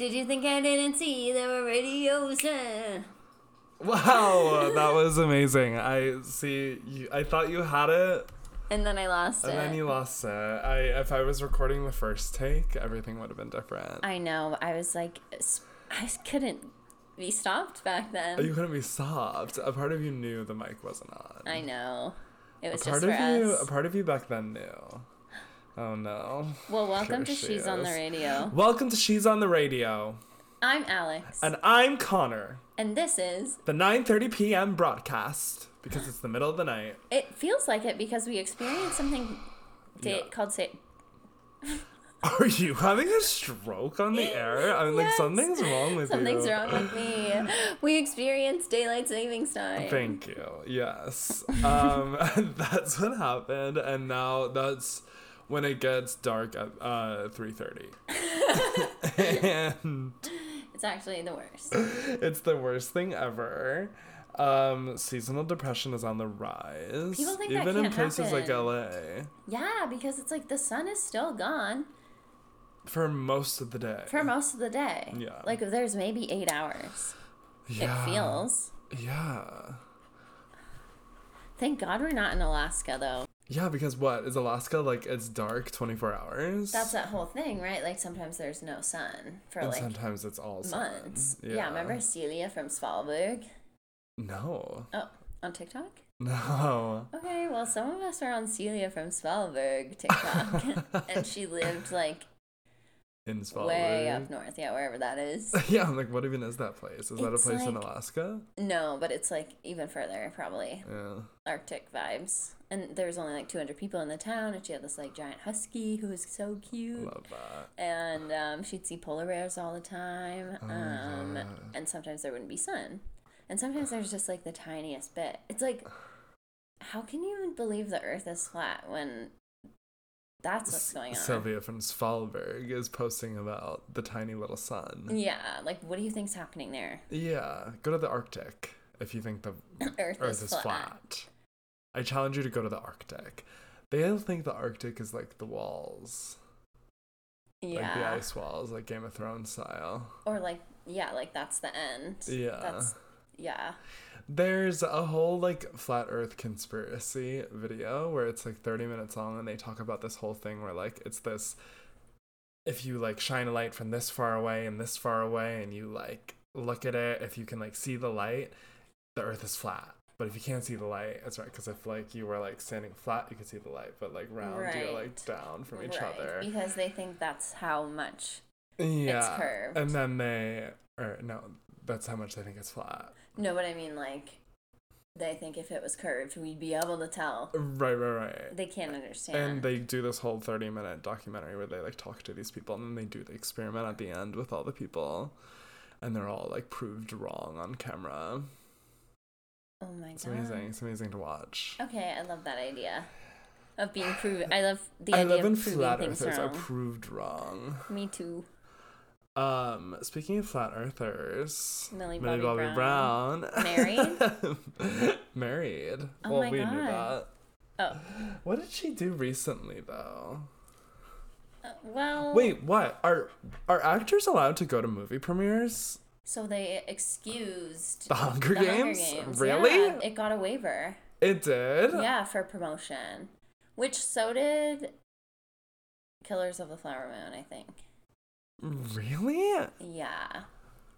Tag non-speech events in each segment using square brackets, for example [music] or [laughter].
Did you think I didn't see there were radios? Wow, [laughs] that was amazing. I see. You, I thought you had it, And then I lost and it. then you lost it. I if I was recording the first take, everything would have been different. I know. I was like, I couldn't be stopped back then. Oh, you couldn't be stopped. A part of you knew the mic wasn't on. I know. It was a part just of you, a part of you back then knew. Oh no. well, welcome to Here She's on the. Radio. Welcome to She's on the Radio, I'm Alex. and I'm Conor. and this is, The 9:30 p.m. broadcast because it's the middle of the night. it feels like it because we experienced something [sighs] da- Yeah. called say, [laughs] Are you having a stroke on the air? I'm like something's wrong with Something's you. wrong with me. [laughs] We experienced daylight savings time. Thank you. Yes. Um, [laughs] that's what happened, and now that's when it gets dark at uh 3:30. [laughs] [laughs] and It's actually the worst. it's the worst thing ever. Um, seasonal depression is on the rise. People think that even in places like. LA Yeah, because it's like the sun is still gone for most of the day. for most of the day. Yeah. Like there's maybe eight hours. yeah. It feels. Yeah. Thank God we're not in Alaska though. Yeah, because what is Alaska like? It's dark twenty four hours. That's that whole thing, right? Like sometimes there's no sun for and like sometimes it's all months. Yeah. remember Celia from Svalbard? No, Oh, on TikTok? no. Okay, well, some of us are on Celia from Svalbard TikTok, [laughs] and she lived like In Svalbard. way up north, yeah, wherever that is. [laughs] yeah, I'm like, what even is that place? Is that a It's place in Alaska? No, but it's like even further, probably Yeah. Arctic vibes. And there's only like 200 people in the town, and she had this like giant husky who was so cute. Love that. and um, she'd see polar bears all the time. Oh um, and sometimes there wouldn't be sun, and sometimes there's just like the tiniest bit. It's like, how can you even believe the Earth is flat when that's what's going on? Sylvia from Svalbard is posting about the tiny little sun. Yeah, like what do you think's happening there? Yeah, go to the Arctic if you think the Earth, [coughs] Earth is, is flat. flat. I challenge you to go to the Arctic. They don't think the Arctic is like the walls, Yeah. like the ice walls, like Game of Thrones style. or like yeah, like that's the end. Yeah. that's yeah. There's a whole like flat earth conspiracy video where it's like 30 minutes long and they talk about this whole thing where like it's this if you like shine a light from this far away and this far away and you like look at it if you can like see the light the earth is flat. But if you can't see the light it's right because if like you were like standing flat you could see the light but like round you're like down from each right, other. Because they think that's how much. yeah. curved. and then they or no that's how much they think it's flat No, but I mean like. They think if it was curved, we'd be able to tell. right right right They can't understand. And they do this whole 30 minute documentary where they like talk to these people and then they do the experiment at the end with all the people and they're all like proved wrong on camera. oh my It's god. It's amazing. It's amazing to watch. Okay, I love that idea of being proved. I love the I idea love when of proving flat things earthers are proved wrong. Me too. Um, speaking of flat earthers, Millie Millie Bobby Bobby Brown. Married? [laughs] Married. Oh well, my we knew God. that. Oh, What did she do recently though? uh, well. Wait, what? Are are actors allowed to go to movie premieres? So they excused The Hunger the Hunger Games? Games. Really? Yeah, it got a waiver. It did? Yeah, for promotion, which so did Killers of the Flower Moon. I think. Really? Yeah,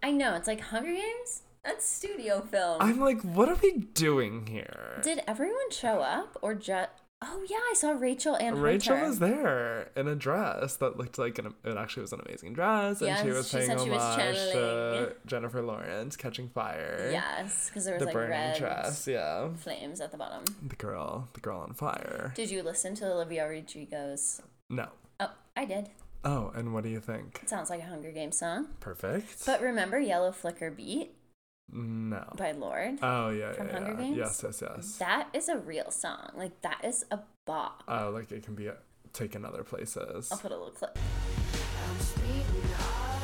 I know. It's like Hunger Games. That's studio film. I'm like, what are we doing here? Did everyone show up or just? Oh yeah, I saw Rachel and Rachel Hunter. was there in a dress that looked like an, it actually was an amazing dress, and she was she paying she was to Jennifer Lawrence, Catching Fire. Yes, because there was the like burning red dress, yeah. flames at the bottom. The girl, the girl on fire. Did you listen to Olivia Rodrigo's? No. Oh, I did. Oh, and what do you think? It sounds like a Hunger Games song. Perfect. But remember Yellow Flicker Beat no. by Lorde? Oh yeah, From yeah, Hunger yeah. Games? Yes, yes, yes. That is a real song. Like that is a bop. Oh, like it can be uh, taken other places. I'll put a little clip. I'm speeding hard,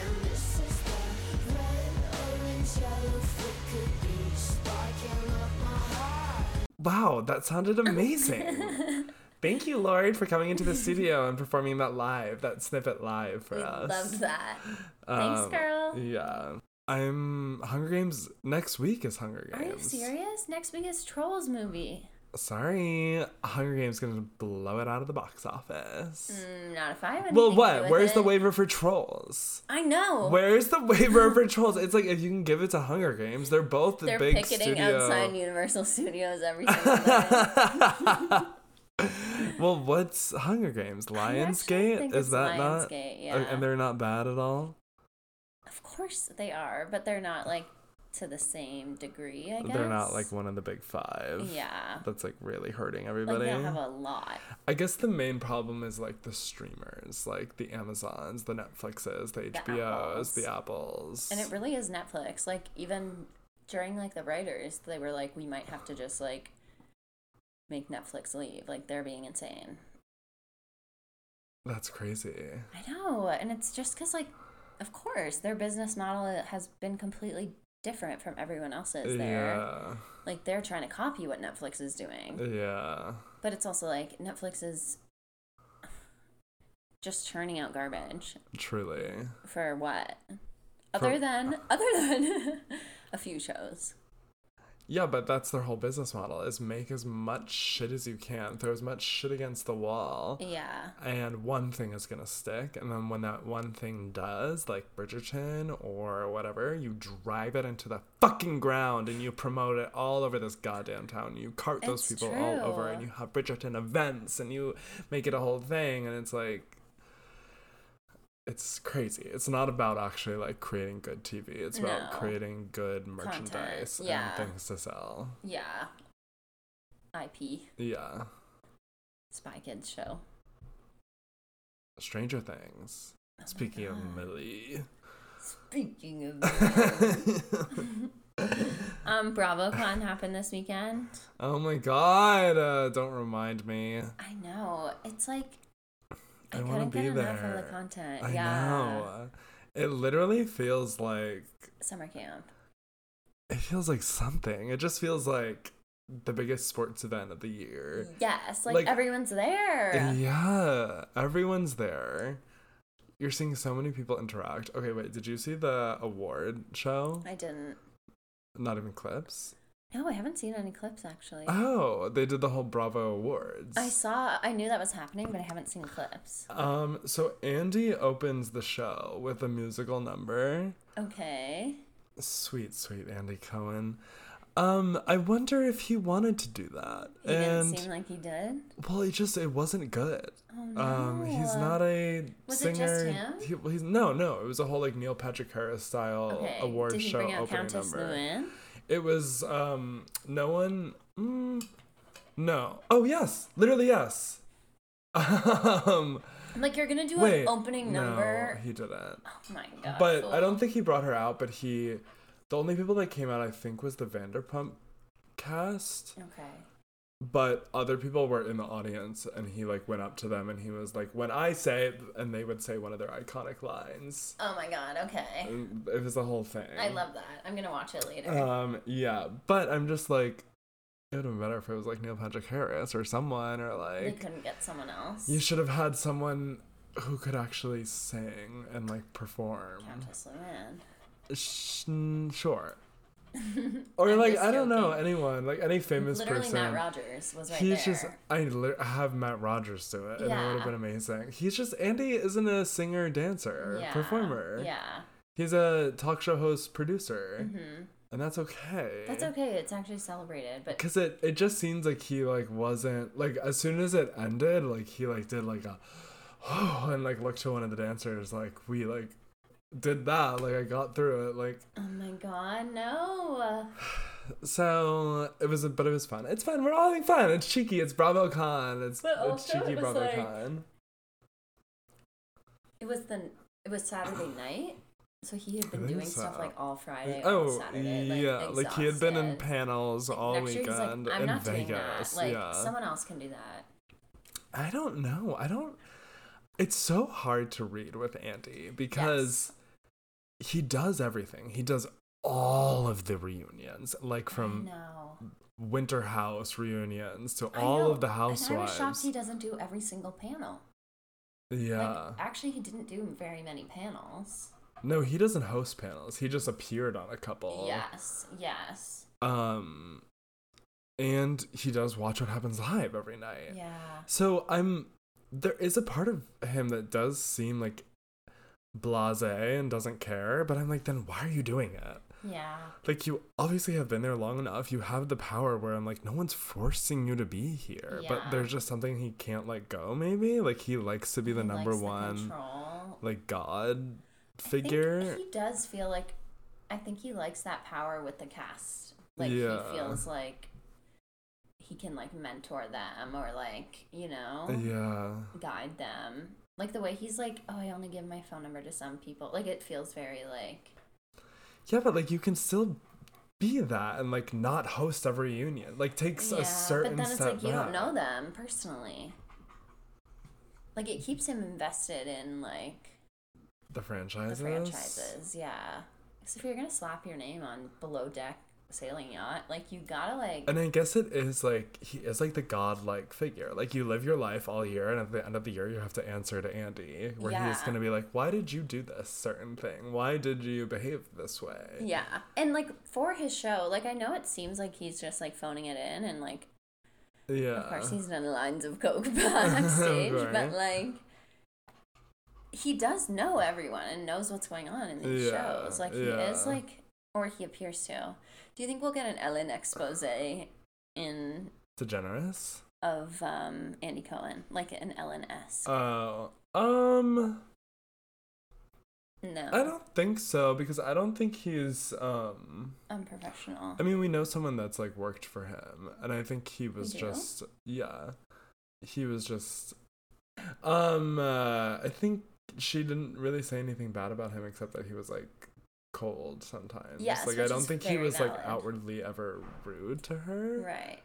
and this is the red, orange, yellow flicker beat, sparking up my heart. Wow, that sounded amazing. [laughs] Thank you, Lorde, for coming into the studio [laughs] and performing that live, that snippet live for we us. loved that. Thanks, Um, girl. Yeah. I'm Hunger Games next week is Hunger Games. Are you serious? Next week is Trolls movie. Sorry. Hunger Games gonna blow it out of the box office. Mm, not if I have well what? Where's the waiver for trolls? I know. Where's the waiver [laughs] for trolls? It's like if you can give it to Hunger Games, they're both the They're big picketing studio. outside Universal Studios every single day. [laughs] [laughs] well, what's Hunger Games? Lionsgate? Is that not? Lionsgate, Uh, yeah. And they're not bad at all. Of course they are, but they're not like to the same degree. I guess They're not like one of the big five. Yeah. That's like really hurting Like everybody. they have a lot. I guess the main problem is like the streamers, like the Amazons, the Netflixes, the HBOs, Apples. the Apples. And it really is Netflix. Like even during like the writers, they were like, we might have to just like make Netflix leave. Like they're being insane. That's crazy. I know, and it's just because like, of course, their business model has been completely different from everyone else's. There, Yeah. like they're trying to copy what Netflix is doing, Yeah. but it's also like Netflix is just churning out garbage Truly. for what? Other than other than [laughs] a few shows. Yeah, but that's their whole business model is make as much shit as you can, throw as much shit against the wall. Yeah. And one thing is gonna stick, and then when that one thing does, like Bridgerton or whatever, you drive it into the fucking ground and you promote it all over this goddamn town. You cart those It's people all over, and you have Bridgerton events, and you make it a whole thing, and it's like, it's crazy. It's not about actually like creating good TV. It's about No. creating good merchandise yeah. and things to sell. Yeah. IP. Yeah. Spy Kids show. Stranger Things. Oh Speaking of. Millie. Speaking of [laughs] um BravoCon happened this weekend. oh my god, uh, don't remind me. I know. It's like I, I wanna couldn't be get enough of there. the content. I yeah. know. It literally feels like Summer camp. it feels like something. It just feels like the biggest sports event of the year. Yes, like, Like- everyone's there. Yeah, everyone's there. You're seeing so many people interact. Okay, wait, did you see the award show? I didn't. Not even clips. No, I haven't seen any clips actually. Oh, they did the whole Bravo Awards. I saw. I knew that was happening, but I haven't seen clips. Um, so Andy opens the show with a musical number. Okay. Sweet, sweet Andy Cohen. Um, I wonder if he wanted to do that. He and didn't seem like he did. well, he just it wasn't good. Oh no. Um, he's not a Was it just singer. him? He, he's no, no. It was a whole like Neil Patrick Harris style Okay. award show opening Countess number. Nguyen? It was um no one. Mm, no. Oh yes, literally yes. [laughs] um. Like, you're gonna do Wait. an opening number. No, he didn't. Oh my god. But I don't think he brought her out. But he, the only people that came out, I think, was the Vanderpump cast. Okay. But other people were in the audience, and he like went up to them, and he was like, "When I say," and they would say one of their iconic lines. Oh my god. Okay. And It was the whole thing. I love that. I'm gonna watch it later. Um, yeah, but I'm just like, it would have been better if it was like Neil Patrick Harris or someone, or they like couldn't get someone else. you should have had someone who could actually sing and like perform. Countess Luann. Sh- mm, sure. [laughs] Or I'm like I don't know anyone, like any famous Literally, person. Matt Rogers was right He's there. just I lit- have Matt Rogers do it, and it would have been amazing. He's just Andy isn't a singer, dancer, yeah. performer. Yeah. He's a talk show host, producer, hmm and that's okay. That's okay. It's actually celebrated, but Cause it it just seems like he like wasn't like as soon as it ended, like he like did like a oh [sighs] and like looked to one of the dancers like we like did that like I got through it like oh my god, no. [sighs] so it was but it was fun. It's fun. We're all having fun. It's cheeky. It's BravoCon. It's But it's cheeky it was like- BravoCon. It was the it was Saturday [coughs] night, so he had been doing stuff like all Friday, oh, all Oh Saturday, like yeah, like he had been in exhausted. panels all Next year he's like, weekend I'm in not doing Vegas. that. Like yeah. someone else can do that. I don't know. I don't. It's so hard to read with Andy because he does everything. He does all of the reunions, like from winter house reunions to I all know, of the And I was shocked he doesn't do every single panel. Yeah. Like, actually, he didn't do very many panels. no, he doesn't host panels. He just appeared on a couple. Yes, yes. Um and he does watch what happens live every night. Yeah. So I'm there is a part of him that does seem like blasé and doesn't care, but I'm like then why are you doing it? Yeah. Like you obviously have been there long enough. You have the power where I'm like no one's forcing you to be here, but there's just something he can't let go maybe. Like he likes to be the He number likes the one like god figure. he does feel like I think he likes that power with the cast. Like Yeah. he feels like he can like mentor them or like, you know, yeah. guide them. Like the way he's like, "Oh, I only give my phone number to some people." Like it feels very like Yeah, but like you can still be that and like not host every reunion. Like takes yeah, a certain but then it's step like you back. don't know them personally. Like it keeps him invested in like the franchises. the franchises, yeah. Because if you're gonna slap your name on below deck sailing yacht, like you gotta like And I guess it is like he is like the godlike figure. Like you live your life all year, and at the end of the year, you have to answer to Andy, where he's Yeah. gonna be like, "Why did you do this certain thing? Why did you behave this way?" Yeah. And like for his show, like I know it seems like he's just like phoning it in and like Yeah. of course he's done lines of coke [laughs] backstage, [laughs] Right. but like he does know everyone and knows what's going on in these Yeah, shows. Like he is like or he appears to. Do you think we'll get an Ellen expose in DeGeneres. of um Andy Cohen? Like an Ellen esque? Oh. um. no. I don't think so because I don't think he's um. unprofessional. I mean, we know someone that's like worked for him, and I think he was just yeah, he was just um. Uh, I think she didn't really say anything bad about him except that he was like cold sometimes. Yes, like I don't think he was like outwardly ever rude to her, right.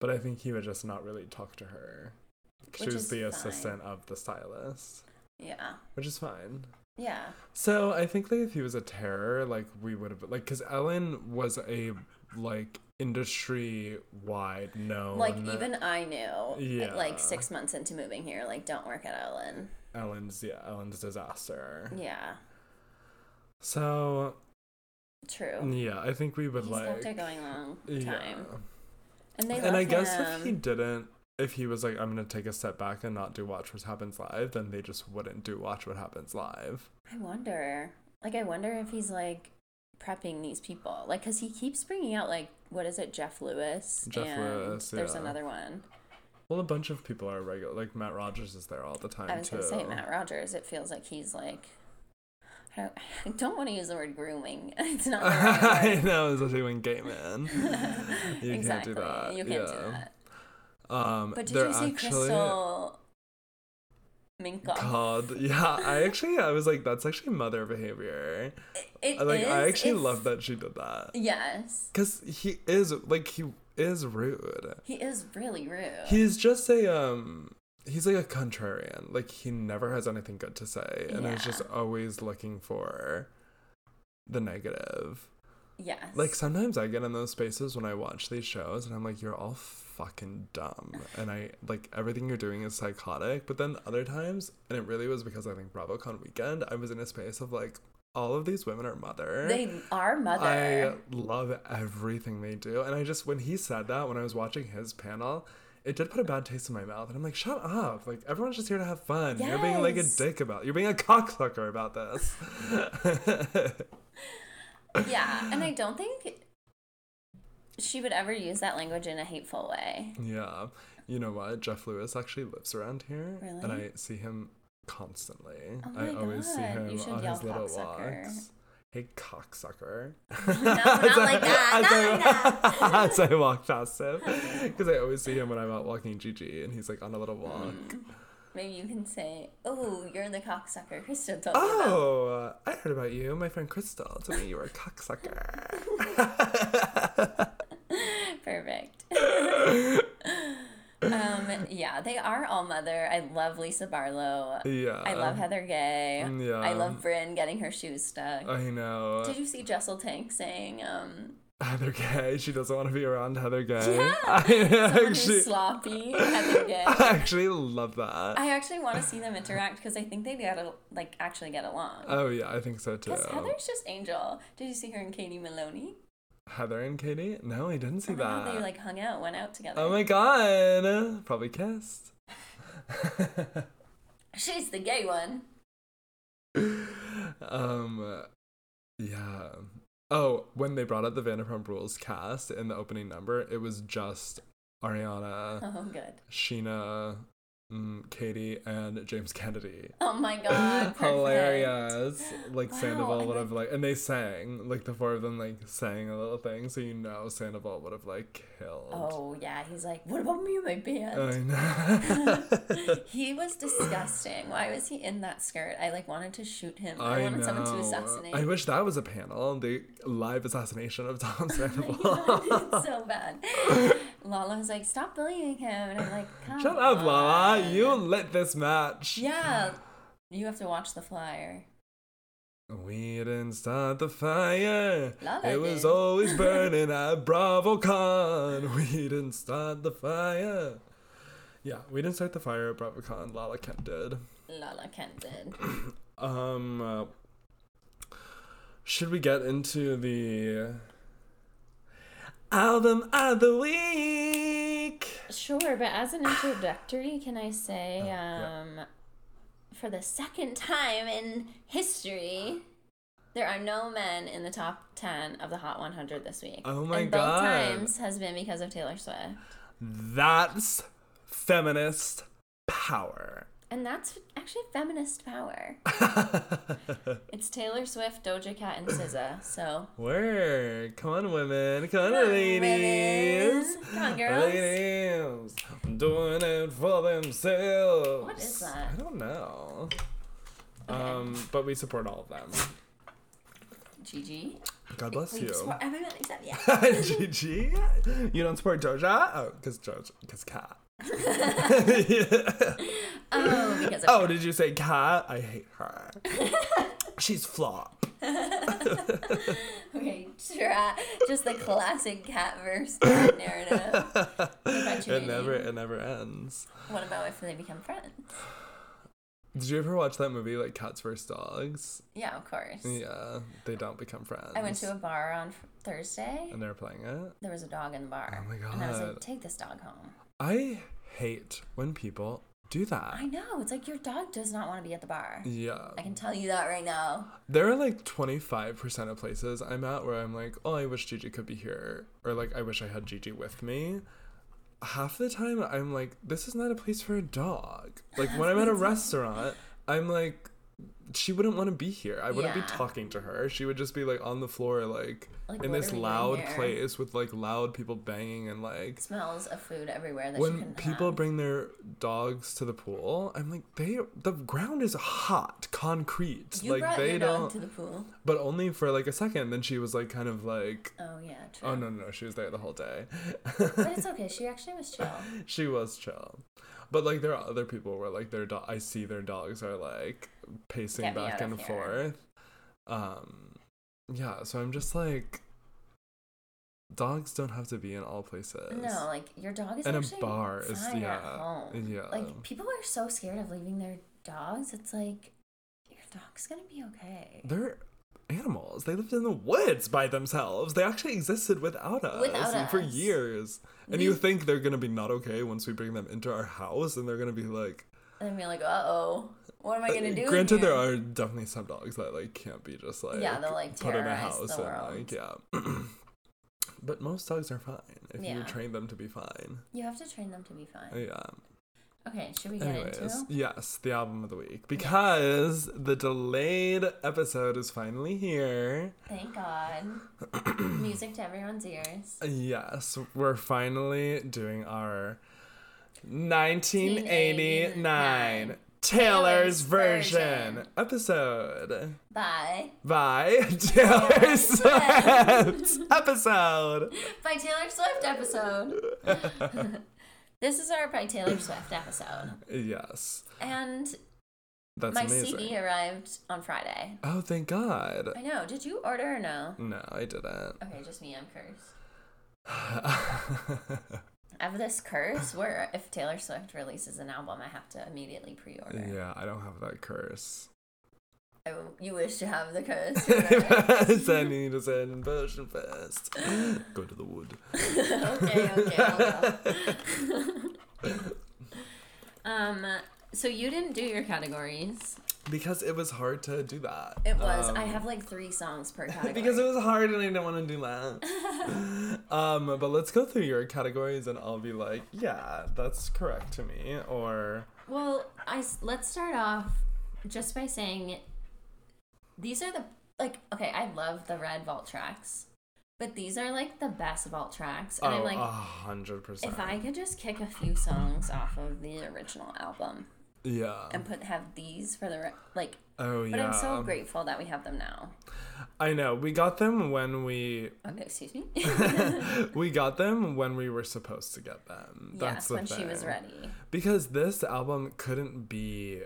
but I think he would just not really talk to her. She Which was the fine. assistant of the stylist, Yeah. which is fine. Yeah. So I think like if he was a terror, like we would have like because Ellen was a like industry wide known Like even I knew, Yeah. like six months into moving here, like don't work at Ellen. Ellen's yeah Ellen's disaster. Yeah, So true. yeah, I think we would He's like kept it going long yeah. time, and they and I guess him. if he didn't, if he was like I'm gonna take a step back and not do Watch What Happens Live, then they just wouldn't do Watch What Happens Live. I wonder, like, I wonder if he's like prepping these people, like, cause he keeps bringing out like what is it, Jeff Lewis? Jeff and Lewis, There's yeah. anone one. Well, a bunch of people are regular. Like Matt Rogers is there all the time I was too. gonna say Matt Rogers. It feels like he's like. I [laughs] don't, I don't want to use the word grooming. [laughs] It's not [laughs] the right I word. know, especially when gay man. You exactly. can't do that. You can't do yeah. that. Um, But did you see actually Crystal Minkoff? called. Yeah, I actually, I was like, that's actually mother behavior. It like, I actually it's- love that she did that. Yes, Cause he is like he is rude. he is really rude. He's just a um. He's like a contrarian. Like he never has anything good to say, and is just always looking for the negative. yes. Like sometimes I get in those spaces when I watch these shows and I'm like, you're all fucking dumb. And I like everything you're doing is psychotic. But then other times, and it really was because I think BravoCon weekend, I was in a space of like, all of these women are mother. they are mother. I love everything they do. And I just, when he said that, when I was watching his panel, it did put a bad taste in my mouth. And I'm like, shut up. Like, everyone's just here to have fun. You're being like a dick about You're being a cocksucker about this. [laughs] yeah, and I don't think she would ever use that language in a hateful way. Yeah. You know what? Jeff Lewis actually lives around here. And I see him constantly. Oh I always see God, him you should on yell his little walks. Hey, cocksucker. No, not like [laughs] that, as, not I, like that. as I [laughs] walk past him. [laughs] Because I always see him when I'm out walking Gigi and he's like on a little walk. Mm. Maybe you can say, "Oh, you're the cocksucker." Crystal told me. Oh, I heard about you. My friend Crystal told me you were a cocksucker. Perfect. um, yeah, they are all mother. I love Lisa Barlow. yeah. I love Heather Gay. Yeah. I love Bryn getting her shoes stuck. I know. Did you see Jessel Taank saying, um, Heather Gay. She doesn't want to be around Heather Gay. Yeah. [laughs] I [laughs] actually, sloppy at the gay. [laughs] I actually love that. I actually want to see them interact because I think they gotta like actually get along. oh yeah, I think so too. Because Heather's just Angel. Did you see her and Katie Maloney? Heather and Katie? No, I didn't see Oh God, that. they like hung out, went out together. oh my god, probably kissed. [laughs] She's the gay one. um, yeah. Oh, when they brought up the Vanderpump Rules cast in the opening number, it was just Ariana, Oh, good. Scheana, mm, Katie, and James Kennedy. Oh my God. [laughs] Hilarious. Like Wow, Sandoval and would like- have like, and they sang like the four of them like sang a little thing, so you know Sandoval would have like killed. Oh yeah, he's like, what about me and my band? I know. [laughs] he was [laughs] disgusting. Why was he in that skirt? I like wanted to shoot him. I, I wanted know. someone to assassinate. I wish that was a panel. The live assassination of Tom it's Sandoval. so bad. Lala was like, stop bullying him, and I'm like, [laughs] Come Shut up, Lala. You lit this match. Yeah, you have to watch the flyer. We didn't start the fire. Lala it was did. always [laughs] burning at BravoCon. We didn't start the fire. Yeah, we didn't start the fire at BravoCon. Lala Kent did. Lala Kent did. [clears throat] Um, uh, should we get into the album of the week? Sure, but as an [sighs] introductory, can I say, Oh, yeah. um, for the second time in history, there are no men in the top 10 of the Hot 100 this week. Oh my and God. both times has been because of Taylor Swift. That's feminist power. And that's actually feminist power. [laughs] It's Taylor Swift, Doja Cat, and SZA. So, Word. Come on, women. Come on, Come on, ladies. women. Come on, girls. Ladies. Doing it for themselves. What is that? I don't know. Okay. Um, but we support all of them. Gigi. God bless We you. support everyone except yeah. Gigi? You don't support Doja? Oh, because Doja, because cat. [laughs] [laughs] Oh, [laughs] because of oh, did you say cat? I hate her. [laughs] She's flop. [laughs] Okay, try just the classic cat verse cat narrative. It never, it never ends. What about if they become friends? Did you ever watch that movie like Cats vs Dogs? Yeah, of course. Yeah, they don't become friends. I went to a bar on Thursday. and they were playing it. There was a dog in the bar. Oh my And I was like, take this dog home. I hate when people do that. I know. It's like your dog does not want to be at the bar. Yeah. I can tell you that right now. There are like 25% of places I'm at where I'm like, oh, I wish Gigi could be here. Or like, I wish I had Gigi with me. Half the time, I'm like, this is not a place for a dog. Like, when I'm at a restaurant, I'm like, she wouldn't want to be here. I wouldn't Yeah. be talking to her. She would just be like on the floor, like, Like, in this are we doing loud place with like loud people banging and like. Smells of food everywhere that when can people have. bring their dogs to the pool, I'm like, they the ground is hot, concrete. You like brought they your don't dog to the pool. but only for like a second. Then she was like kind of like, Oh yeah, true. oh no, no, no, she was there the whole day. But it's [laughs] okay. She actually was chill. she was chill. But like there are other people where like their dog, I see their dogs are like pacing Get back and forth. Um, yeah. So I'm just like, dogs don't have to be in all places. No, like your dog is And a bar is- yeah, at home. yeah. Like people are so scared of leaving their dogs. It's like your dog's gonna be okay. They're animals. They lived in the woods by themselves. They actually existed without us, Without for us. years. And We- you think they're gonna be not okay once we bring them into our house, and they're gonna be like. And then be like, uh oh, what am I gonna do? Uh, Granted, here? there are definitely some dogs that like can't be just like Yeah, they'll, like, put in a house and like yeah. [clears throat] but most dogs are fine if you train them to be fine. You have to train them to be fine. Yeah. Okay, should we get Anyways, into? yes, the album of the week because the delayed episode is finally here. Thank God. [clears throat] Music to everyone's ears. Yes, we're finally doing our 1989 Taylor's Taylor's version version. episode By by Taylor Swift. Swift episode. by Taylor Swift episode. [laughs] this is our by Taylor Swift episode, [laughs] Yes. and That's My amazing. CD arrived on Friday. Oh, thank God. I know. Did you order or no? No, I didn't. Okay, just me. I'm cursed. [laughs] I have this curse where if Taylor Swift releases an album, I have to immediately pre-order. yeah, I don't have that curse. Oh, you wish to have the curse. Sending to [laughs] send version first. [gasps] Go to the wood. [laughs] okay, okay. I'll go. [laughs] um. So you didn't do your categories. Because it was hard to do that. It was. I Um, have like three songs per category. because it was hard and I didn't want to do that. um, but let's go through your categories and I'll be like, yeah, that's correct to me. Or Well, I let's start off just by saying these are the like okay, I love the red vault tracks, but these are like the best vault tracks, and oh, I'm like, hundred percent. if I could just kick a few songs off of the original album yeah. and put have these for the re- like, Oh but yeah. I'm so grateful that we have them now. I know. We got them when we Okay, excuse me. [laughs] we got them when we were supposed to get them. That's yes, the when she was thing. ready. Because this album couldn't be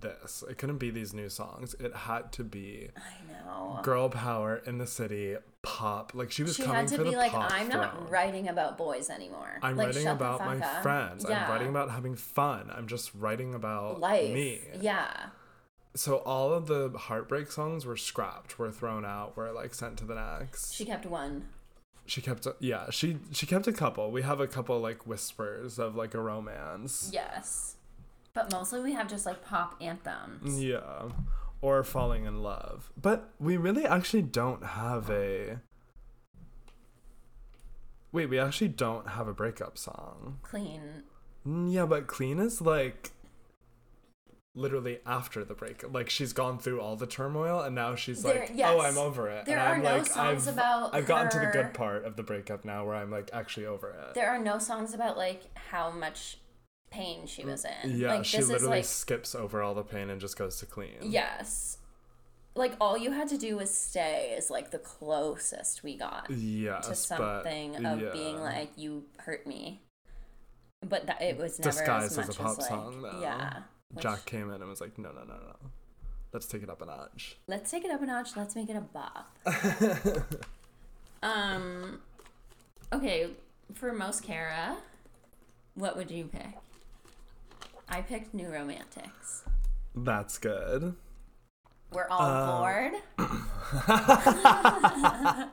this. It couldn't be these new songs. It had to be I know. girl power in the city, pop. Like she was She coming had to for be the like, pop I'm not throne. writing about boys anymore. I'm like, writing about my up. friends. Yeah. I'm writing about having fun. I'm just writing about life. me. Yeah. So all of the heartbreak songs were scrapped, were thrown out, were like sent to the next. She kept one. She kept a, yeah, she she kept a couple. We have a couple like whispers of like a romance. Yes. But mostly we have just like pop anthems. Yeah. Or falling in love. But we really actually don't have a Wait, we actually don't have a breakup song. Clean. Mm, Yeah, but clean is like literally after the breakup. Like she's gone through all the turmoil and now she's There- like, yes. "Oh, I'm over it." There and are I'm no like, songs I've, about I've gotten to the good part of the breakup now where I'm like actually over it. There are no songs about like how much pain she was in. yeah, like she this is literally like skips over all the pain and just goes to clean. yes. Like all you had to do was stay is like the closest we got Yes, to something but, of yeah. being like you hurt me. But that it was never Disguised as as a much pop like song, though. yeah. which- Jack came in and was like, "No, no, no, no. Let's take it up a notch." Let's take it up a notch. Let's make it a bop. [laughs] um, okay, for most Kara, what would you pick? I picked New Romantics. That's good. We're all Uh, bored. [laughs]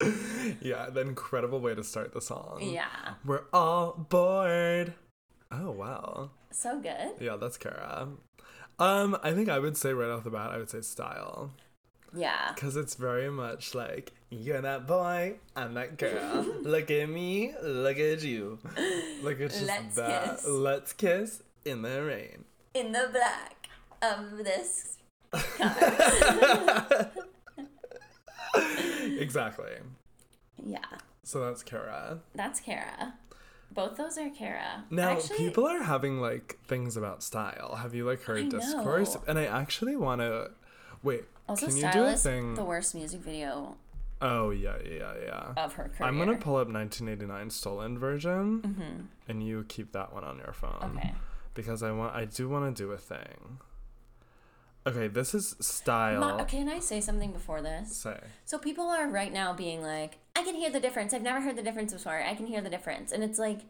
[laughs] Yeah, the incredible way to start the song. Yeah, We're all bored. Oh wow. so good. Yeah, that's Kara. Um, I think I would say right off the bat, I would say style. Yeah, Because it's very much like, you're that boy, I'm that girl. [laughs] look at me, look at you. Like it's just Let's that. kiss. Let's kiss in the rain. in the black of this. car. [laughs] exactly. Yeah, So that's Kara. that's Kara. Both those are Kara. Now Actually, people are having like things about style. Have you like heard I discourse? know. And I actually want to. Wait, also can you do a thing? the worst music video Oh yeah, yeah, yeah. of her career. I'm gonna pull up 1989 stolen version, and you keep that one on your phone. Mm-hmm. Okay. Because I want, I do want to do a thing. Okay, this is style. Ma- can I say something before this? Say. So people are right now being like, I can hear the difference. I've never heard the difference before. I can hear the difference. And it's like,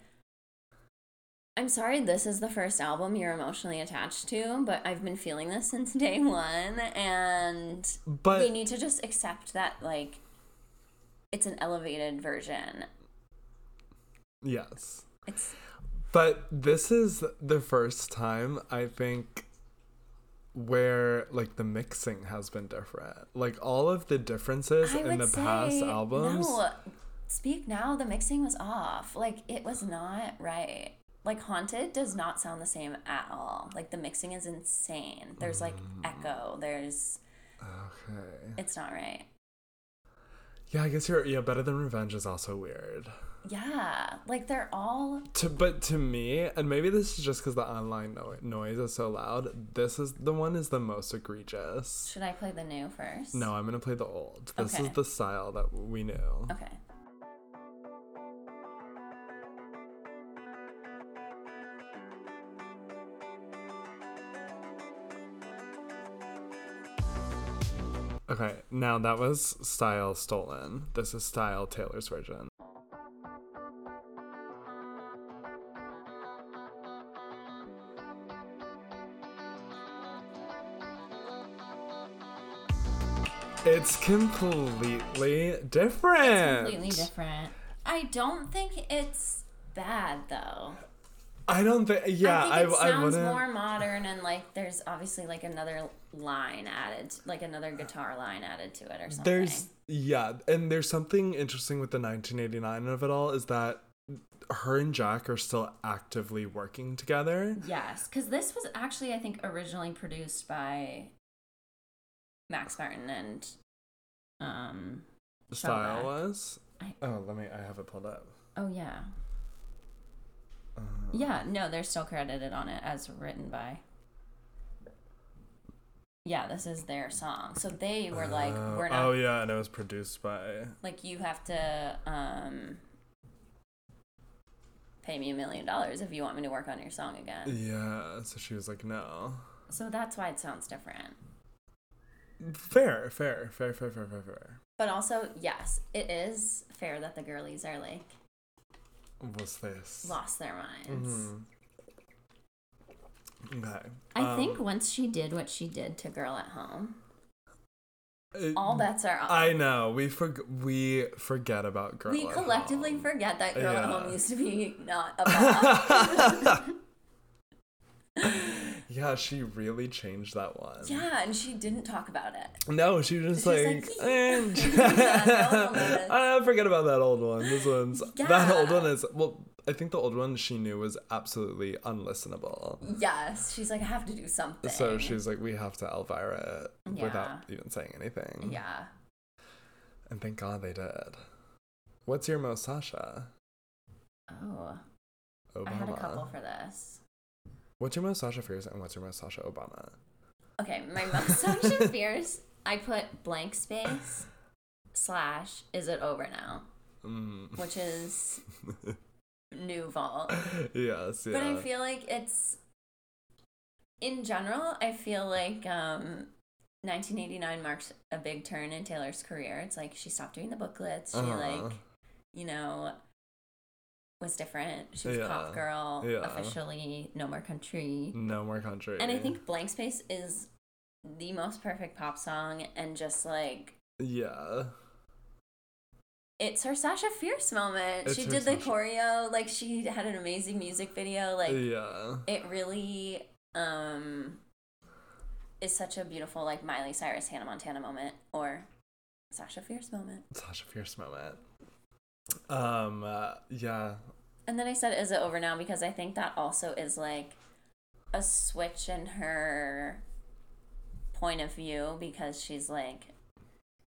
I'm sorry, this is the first album you're emotionally attached to, but I've been feeling this since [laughs] day one. And But we need to just accept that, like, it's an elevated version. yes. It's, But this is the first time I think where like the mixing has been different. Like all of the differences I in the past albums. No, Speak Now, the mixing was off. Like, it was not right. Like, Haunted does not sound the same at all. Like, the mixing is insane. There's like Mm. echo. There's, Okay. it's not right. Yeah, I guess you're yeah, better than revenge is also weird. Yeah. Like, they're all, To but to me, and maybe this is just because the online no- noise is so loud. This is the one is the most egregious. should I play the new first? No, I'm gonna play the old. This Okay. is the style that we knew. Okay. Okay, now that was style stolen. This is style Taylor's version. It's completely different. Completely different. I don't think it's bad though. I don't think. Yeah, I I, think it I, sounds wouldn't. more modern and like there's obviously like another line added, like another guitar line added to it or something. There's yeah, and there's something interesting with the 1989 of it all is that her and Jack are still actively working together. yes, because this was actually I think originally produced by Max Martin and um. Style Shellback. was. I- Oh, let me. I have it pulled up. Oh yeah. Uh, Yeah, no, they're still credited on it as written by. Yeah, this is their song. So they were like, oh, we're not Oh yeah, and it was produced by. like you have to um pay me a million dollars if you want me to work on your song again. Yeah, so she was like, no. So that's why it sounds different. Fair, fair, fair, fair, fair, fair, fair. But also, yes, it is fair that the girlies are like What's this? lost their minds. Mhm. Okay. I think um, once she did what she did to Girl at Home, it- all bets are off. I know we forg we forget about girl. we collectively Home. forget that Girl at Home used to be not [laughs] a. [laughs] [laughs] yeah, she really changed that one. yeah, and she didn't talk about it. No, she was just She's like, like, [laughs] Yeah, no one ah, forget about that old one. This one's that old one is well. I think the old one she knew was absolutely unlistenable. Yes, she's like, I have to do something. So she's like, we have to Elvira it Yeah. without even saying anything. yeah. And thank God they did. What's your most Sasha? Oh, Obama. I had a couple for this. What's your most Sasha Fierce and what's your most Sasha Obama? Okay, my most [laughs] Sasha Fierce, I put blank space slash is it over now, Mm. which is [laughs] new vault. yes, yeah. But I feel like it's in general, I feel like um 1989 marks a big turn in Taylor's career. It's like she stopped doing the booklets. She Uh-huh. like, you know, was different. She was Yeah. pop girl, Yeah. officially no more country. no more country. And I think Blank Space is the most perfect pop song and just like Yeah. it's her Sasha Fierce moment. It's she did the Sasha- choreo, like she had an amazing music video. Like yeah. it really um is such a beautiful like Miley Cyrus Hannah Montana moment or Sasha Fierce moment. Sasha Fierce moment. Um. Uh, yeah. And then I said is it over now because I think that also is like a switch in her point of view because she's like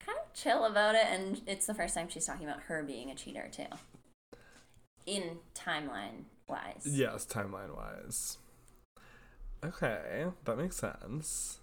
kind of chill about it and it's the first time she's talking about her being a cheater too. In timeline wise. Yes, timeline wise. Okay, that makes sense.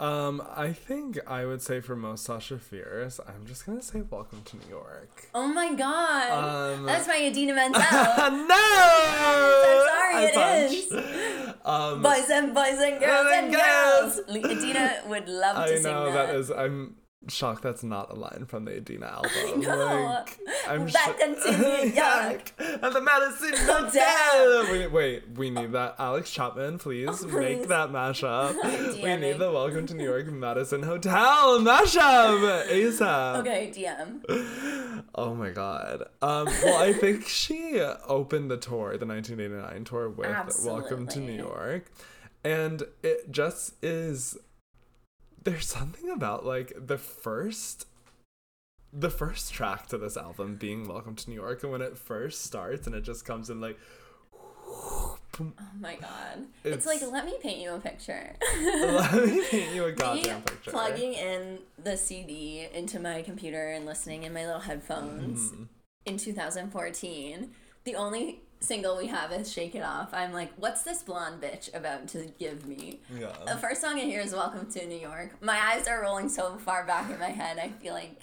Um, I think I would say for most Sasha Fierce, I'm just gonna say Welcome to New York. Oh my god. Um, That's my Idina Menzel. [laughs] no! [laughs] so sorry, I it punched. [laughs] Um, boys and boys and girls and and girls. Adina would love to I sing know that. that is. I'm shocked that's not a line from the Idina [laughs] album. know. Like, I'm Back into New [laughs] York. At the Madison [laughs] Hotel. Wait, wait, we need that. Alex Chapman, please, Oh, make that mashup. we need the Welcome to New York Madison Hotel mashup ASAP. Okay, DM. Oh my god. Um, well, I think she opened the tour, the 1989 tour, with Welcome to New York. And it just is. There's something about like the first. The first track to this album being Welcome to New York, and when it first starts and it just comes in like. [laughs] Oh my god. It's, like let me paint you a picture. [laughs] Let me paint you a [laughs] goddamn picture. plugging in the CD into my computer and listening in my little headphones Mhm. in 2014. The only single we have is Shake It Off, I'm like, what's this blonde bitch about to give me? Yeah. The first song I hear is Welcome to New York. My eyes are rolling so far back in my head, I feel like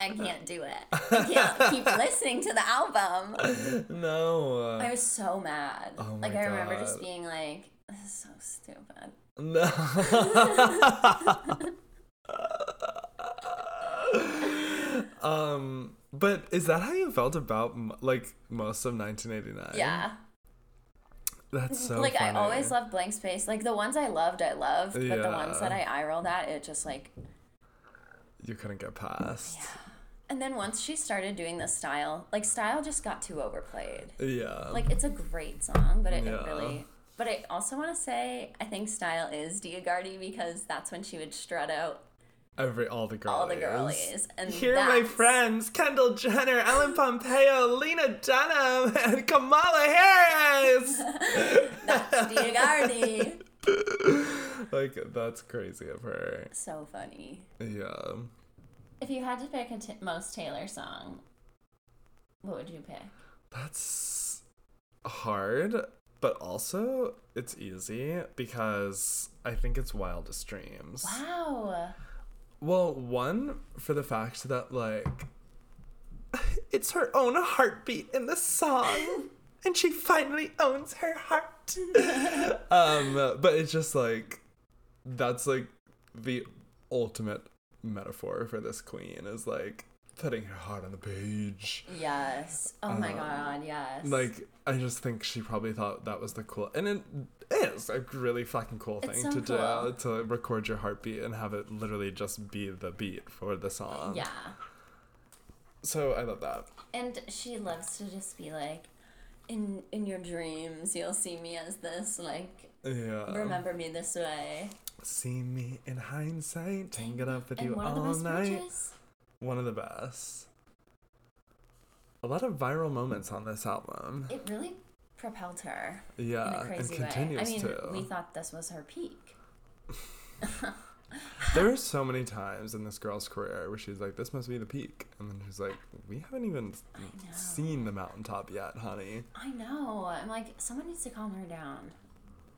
I can't do it. [laughs] I can't keep listening to the album. No. I was so mad. Oh like, I remember God. just being like, this is so stupid. No. [laughs] [laughs] um but is that how you felt about like most of 1989? Yeah. That's so like funny. I always loved Blank Space. Like the ones I loved, I loved, but the ones that I eye rolled at, it just like. You couldn't get past. Yeah. And then once she started doing the style, like style just got too overplayed. Yeah. Like it's a great song, but it, it really. But I also want to say I think style is Diagardi because that's when she would strut out Every all the girlies. all the girlies. And Here are my friends: Kendall Jenner, Ellen Pompeo, Lena Dunham, [laughs] and Kamala Harris. [laughs] That's Diagardi. [laughs] like that's crazy of her. so funny. Yeah. If you had to pick a t- most Taylor song, what would you pick? That's hard, but also it's easy because I think it's Wildest Dreams. Wow. Well, one for the fact that like [laughs] it's her own heartbeat in the song, [laughs] and she finally owns her heart. [laughs] um, but it's just like that's like the ultimate metaphor for this queen is like putting her heart on the page. Yes. Oh my god, yes. Um, Like I just think she probably thought that was the cool, and it is a really fucking cool thing so to cool. do to record your heartbeat and have it literally just be the beat for the song. yeah. So I love that. And she loves to just be like, in in your dreams, you'll see me as this. Like, Yeah. remember me this way. See me in hindsight, tangled up with And you one of the all night. bridges. One of the best. A lot of viral moments on this album. It really propelled her Yeah, and crazy way. continues I mean, to. we thought this was her peak. [laughs] There are so many times in this girl's career where she's like, "This must be the peak," and then she's like, "We haven't even seen the mountaintop yet, honey." I know. I'm like, someone needs to calm her down.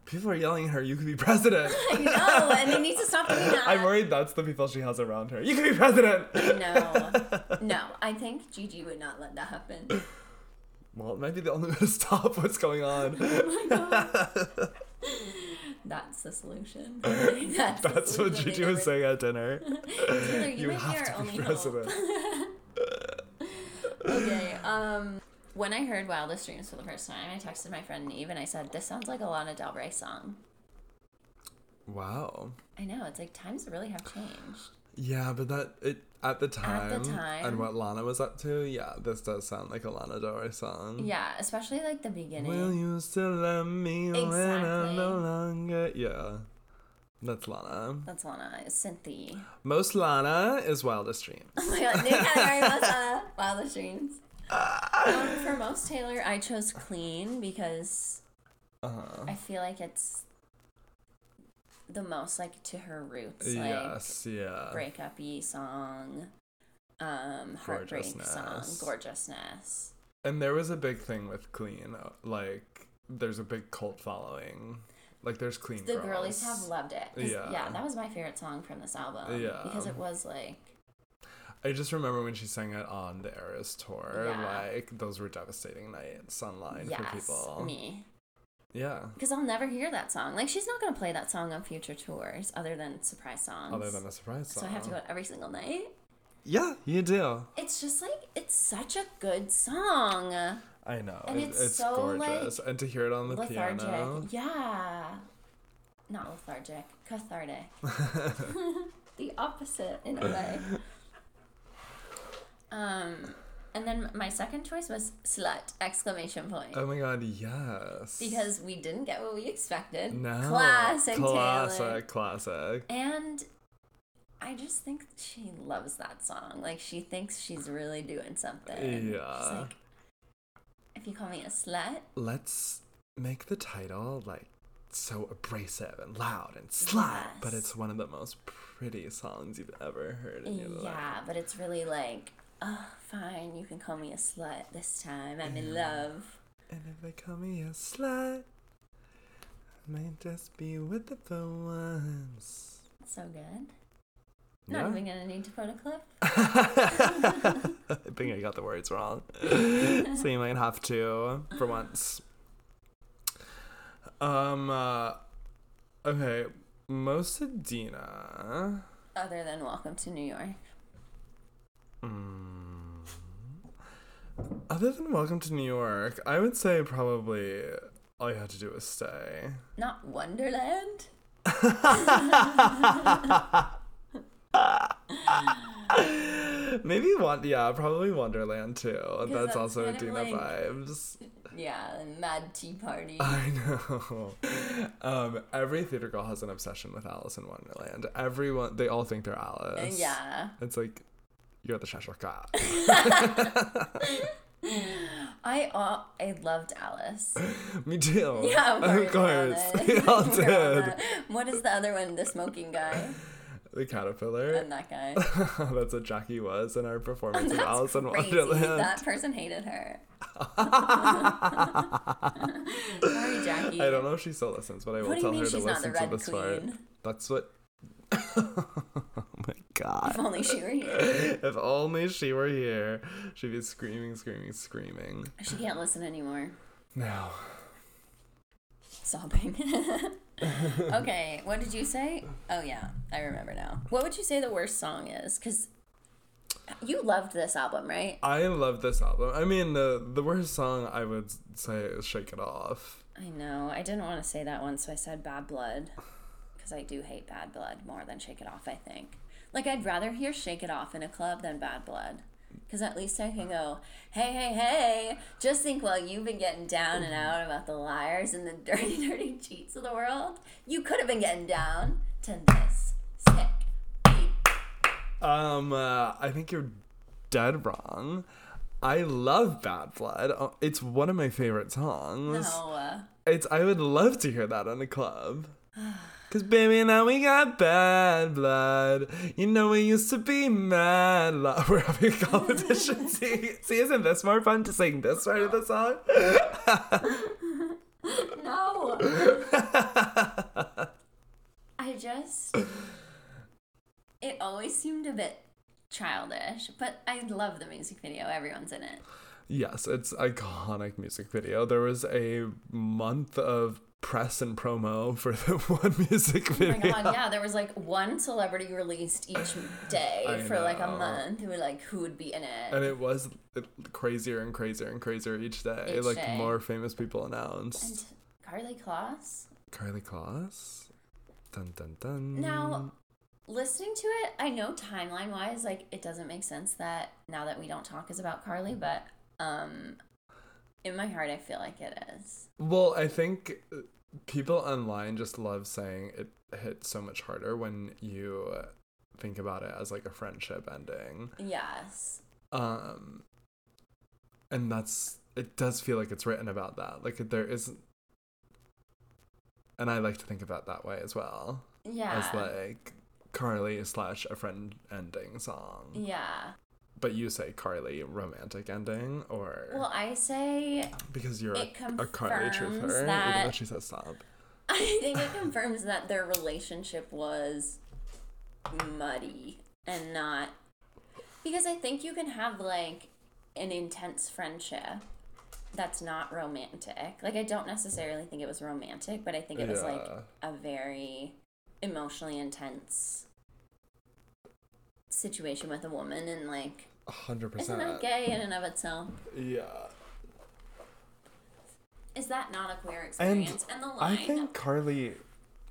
People are yelling at her, "You could be president." [laughs] I know, and they need to stop doing that. I'm worried that's the people she has around her. You could be president. No, [laughs] no. I think Gigi would not let that happen. Well, it might be the only way to [laughs] stop what's going on. That's the solution. That's, the That's what. Gigi was saying at dinner. You, You have to be president. okay. Um, when I heard Wildest Dreams for the first time, I texted my friend Neve and I said, "This sounds like a Lana Del Rey song." Wow. I know. It's like times really have changed. Yeah, but that it at the time, at the time. and what Lana was up to. Yeah, this does sound like a Lana Del Rey song. Yeah, especially like the beginning. Will you still love me when I'm no longer? Yeah, that's Lana. That's Lana. Cynthia. Most Lana is Wildest Dreams. Oh my god, new category was Lana. [laughs] Wildest Dreams. Um, for most Taylor, I chose Clean because Uh-huh. I feel like it's the most like to her roots. Like yes, yeah. breakup y song, um, heartbreak song, Gorgeousness. And there was a big thing with Clean. uh, Like, there's a big cult following. Like, there's Clean The girls. girlies have loved it. Yeah. yeah, that was my favorite song from this album. Yeah. because it was like I just remember when she sang it on the Eras tour. Yeah. Like, those were devastating nights online yes, for people. me. Yeah. Because I'll never hear that song. Like she's not gonna play that song on future tours other than surprise songs. Other than a surprise song. so I have to go every single night. Yeah, you do. It's just like it's such a good song. I know. And it- it's it's so, gorgeous. and to hear it on the lethargic. piano. Yeah. Not lethargic, cathartic. [laughs] [laughs] the opposite in a way. [laughs] Um, and then my second choice was slut! Exclamation point. Oh my god, yes. Because we didn't get what we expected. no. Classic Classic, Taylor. classic. And I just think she loves that song. Like she thinks she's really doing something. She's Yeah. like, if you call me a slut, Let's make the title like so abrasive and loud and slut, but it's one of the most pretty songs you've ever heard in your life. yeah, but it's really like, oh, fine, you can call me a slut this time. I'm in love. And if they call me a slut, I might just be with it for once. So good. Not Yeah? even gonna need to put a clip. [laughs] I think I got the words wrong. [laughs] so you might have to for once. Um uh, okay. Most Idina. Other than Welcome to New York. Mm. Other than Welcome to New York, I would say probably all you had to do was stay. Not Wonderland. [laughs] Maybe one, yeah, probably Wonderland too. That's, that's also Dina like- vibes. [laughs] Yeah, Mad Tea Party. I know. Um, every theater girl has an obsession with Alice in Wonderland. Everyone, they all think they're Alice. Yeah. It's like you're the Cat. [laughs] [laughs] I uh, I loved Alice. Me too. Yeah, of course. [laughs] We all did. What is the other one? The smoking guy The caterpillar. and that guy. That's what Jackie was in our performance of Alice in. Wonderland. That person hated her. Sorry, Jackie. I don't know if she still listens, but I will tell her to she's not the listen to this part. Queen? That's what. God. If only she were [laughs] here. If only she were here, she'd be screaming, screaming, screaming. She can't listen anymore. No. Sobbing. [laughs] okay, what did you say? Oh yeah, I remember now. What would you say the worst song is? Because you loved this album, right? I love this album. I mean, the the worst song I would say is "Shake It Off." I know. I didn't want to say that one, so I said Bad Blood. Because I do hate Bad Blood more than Shake It Off, I think. Like, I'd rather hear Shake It Off in a club than Bad Blood. Because at least I can go, hey, hey, hey, just think while you've been getting down and out about the liars and the [laughs] dirty, dirty cheats of the world, you could have been getting down to this sick beat. Um, uh, I think you're dead wrong. I love Bad Blood. Uh, It's one of my favorite songs. No, It's I would love to hear that in a club. [sighs] [sighs] [sighs] Cause baby, now we got bad blood. You know we used to be mad. Lo- [laughs] We're having a competition. [laughs] see, see, isn't this more fun to sing this part of the song? [laughs] no. I just, it always seemed a bit childish, but I love the music video. Everyone's in it. Yes, it's iconic music video. There was a month of press and promo for the [laughs] one music video. Oh my god, yeah, there was like one celebrity released each day I for like a know. month who like who would be in it. And it was crazier and crazier and crazier each day. Each like day. more famous people announced. And Karlie Kloss. Karlie Kloss. Dun dun dun. Now, listening to it, I know timeline wise, like it doesn't make sense that now that we don't talk is about Karlie, but um in my heart I feel like it is. Well, I think people online just love saying it hit so much harder when you think about it as like a friendship ending. Yes. Um and that's it does feel like it's written about that. Like there isn't and I like to think about that way as well. Yeah. As like Karlie slash a friend ending song. yeah. But you say Karlie romantic ending or Well, I say because you're a, a Karlie truther, even that- though she says stop. [laughs] I think it confirms that their relationship was muddy and not because I think you can have like an intense friendship that's not romantic. Like I don't necessarily think it was romantic, but I think it was like a very emotionally intense situation with a woman and like hundred isn't that percent. gay in and of itself? Yeah. Is that not a queer experience? And, the line I think Karlie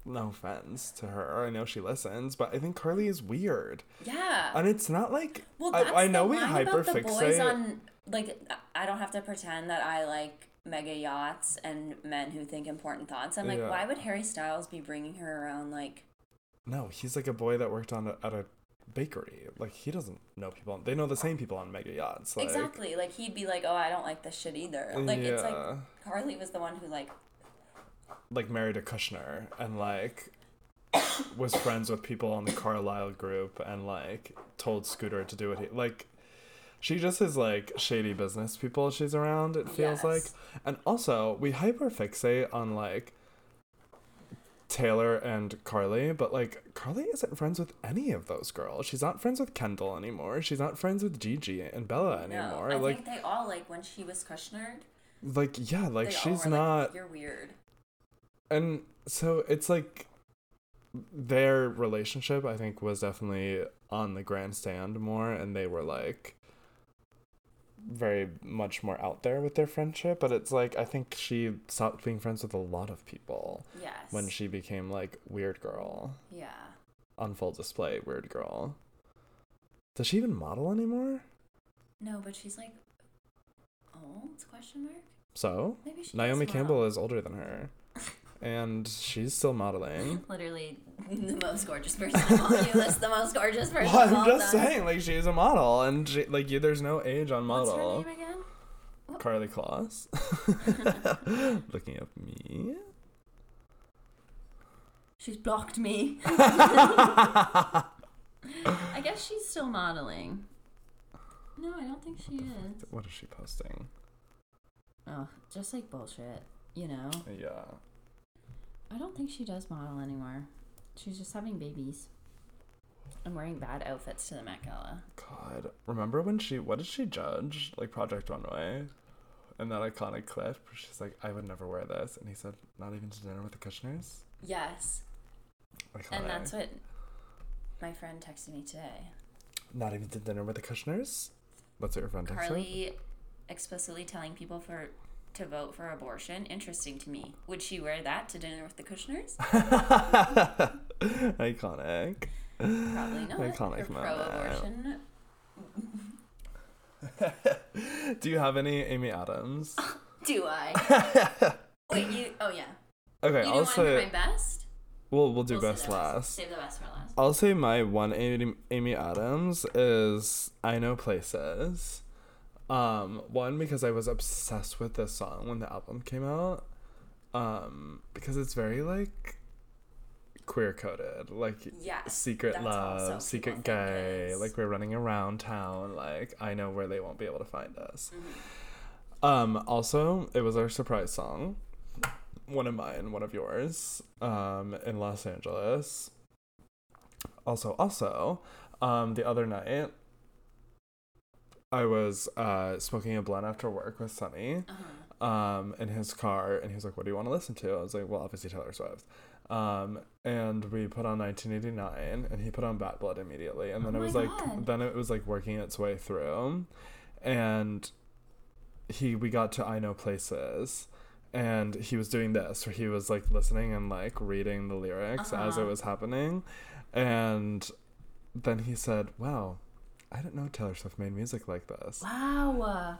no offense to her, I know she listens, but I think Karlie is weird. Yeah. And it's not like Well, that's I, I know we the boys on like I don't have to pretend that I like mega yachts and men who think important thoughts. I'm like, Yeah. why would Harry Styles be bringing her around like? No, he's like a boy that worked on a, at a bakery. Like he doesn't know people. They know the same people on mega yachts. Like, exactly. Like he'd be like, oh, I don't like this shit either. Like yeah, it's like Karlie was the one who like like married a Kushner and like [coughs] was friends with people on the Carlyle group and like told Scooter to do what he like. She just is like shady business people she's around. It feels Yes. like, and also we hyperfixate on like Taylor and Karlie, but like Karlie isn't friends with any of those girls. She's not friends with Kendall anymore. She's not friends with Gigi and Bella no. anymore. I like, think they all like when she was Kushnered. like yeah, like she's not. Like, You're weird. and so it's like their relationship i think was definitely on the grandstand more and they were like very much more out there with their friendship but it's like i think she stopped being friends with a lot of people Yes. when she became like weird girl Yeah. on full display weird girl does she even model anymore No, but she's like old? Question mark. so Maybe she. naomi campbell is older than her and she's still modeling [laughs] Literally the most gorgeous person of all. You list the most gorgeous [laughs] person. well, i'm just time. saying like she's a model and she, like you there's no age on model. What's her name again? Karlie Kloss. [laughs] Looking up me. She's blocked me. I guess she's still modeling. No, I don't think she is. What is she posting? Oh, just like bullshit. You know? Yeah. I don't think she does model anymore. She's just having babies. I'm wearing bad outfits to the Met Gala. God. Remember when she, what did she judge? Like Project Runway? And that iconic clip where she's like, I would never wear this. And he said, not even to dinner with the Kushners? Yes. Iconic. And that's what my friend texted me today. Not even to dinner with the Kushners? That's what your friend texted? Karlie explicitly telling people for to vote for abortion. Interesting to me. Would she wear that to dinner with the Kushners? [laughs] Iconic. Probably not. Iconic pro-abortion. [laughs] Do you have any Amy Adams? [laughs] Do I? Wait, you? Oh yeah. Okay, You I'll say for my best. we'll, we'll do We'll best last. Save the best for last. I'll say my one Amy, Amy Adams is I Know Places. Um, one because I was obsessed with this song when the album came out. Um, because it's very like queer coded, like yeah, secret love, secret gay. is. Like we're running around town. Like I know where they won't be able to find us. Mhm. Um, also, it was our surprise song. One of mine, one of yours, um, in Los Angeles. Also, also, um, the other night, I was uh, smoking a blunt after work with Sunny Uh-huh. um, in his car, and he was like, "What do you want to listen to?" I was like, "Well, obviously Taylor Swift." Um, and we put on 1989, and he put on Bad Blood immediately, and then Oh it was like, then it was like working its way through, and he we got to I Know Places. And he was doing this, where he was like listening and like reading the lyrics as it Uh-huh. was happening, and then he said, "Wow, I didn't know Taylor Swift made music like this." Wow.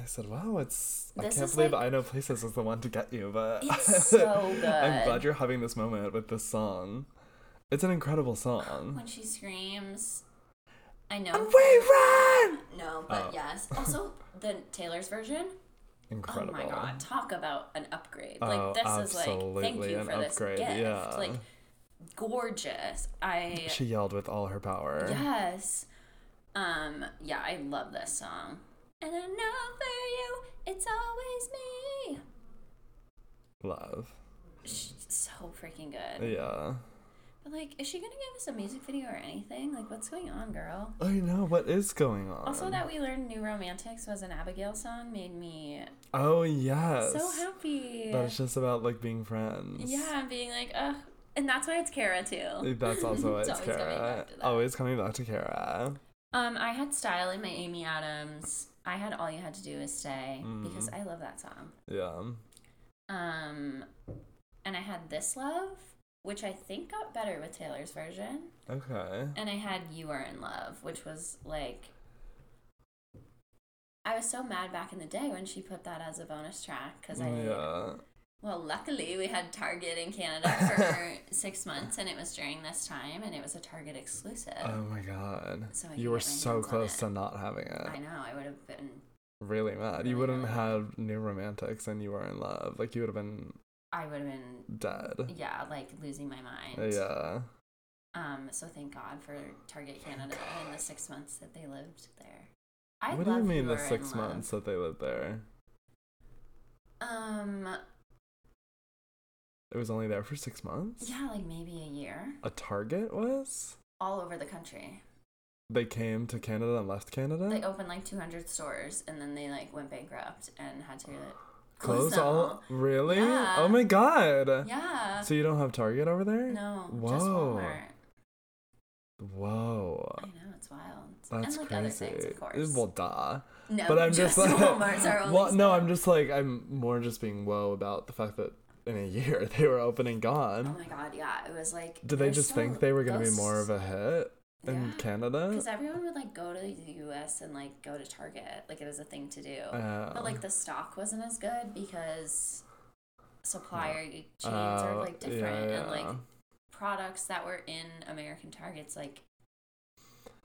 I said, "Wow, it's I can't believe like- I know places is the one to get you." But It's [laughs] so good. I'm glad you're having this moment with this song. It's an incredible song. When she screams, I know. We run. No, oh. but Oh. yes. Also, the Taylor's version. Incredible. Oh my god! Talk about an upgrade. Oh, like this is like thank you for this upgrade, gift. yeah. Like gorgeous. I She yelled with all her power. yes. Um. Yeah, I love this song. And I know for you, it's always me. Love. She's so freaking good. Yeah. But like, is she gonna give us a music video or anything? Like, what's going on, girl? I know what is going on. Also, that we learned "New Romantics" was an Abigail song made me Oh yes. so happy. That it's just about like being friends. Yeah, and being like, ugh. And that's why it's Kara too. That's also [laughs] why it's, It's always coming Kara. back to that. Always coming back to Kara. Um, I had style in my Amy Adams. I had all you had to do is stay because Mm. I love that song. Yeah. Um, and I had this love, which I think got better with Taylor's version. Okay. And I had You Are in Love, which was like. I was so mad back in the day when she put that as a bonus track because I. Yeah. Well, luckily we had Target in Canada for [laughs] six months, and it was during this time, and it was a Target exclusive. Oh my god. So I you were so close to not having it. I know. I would have been. Really mad. Really you wouldn't have new romantics and you were in love. Like you would have been I would have been. dead. Yeah, like losing my mind. Yeah. Um. So thank God for Target Canada and the six months that they lived there. I what do you mean the six Love. months that they lived there? Um. It was only there for six months? Yeah, like maybe a year. A Target was? All over the country. They came to Canada and left Canada? They opened like 200 stores, and then they like went bankrupt and had to Close all really? Yeah. Oh my god. Yeah. So you don't have Target over there? No, Whoa. just Walmart. Whoa. I know it's wild. That's and like other crazy. things, of course. Well, duh. no, but I'm [laughs] just, like, Walmart's our [laughs] only well, no. I'm just like, I'm more just being whoa about the fact that in a year [laughs] they were opening Oh Gone. Oh my god, yeah, it was like. Did they just so- think they were gonna be more of a hit in Yeah. Canada? Because everyone would like go to the U.S. and like go to Target, like it was a thing to do. Uh, but like the stock wasn't as good because supplier chains are uh, like different, yeah, and like products that were in American Targets, like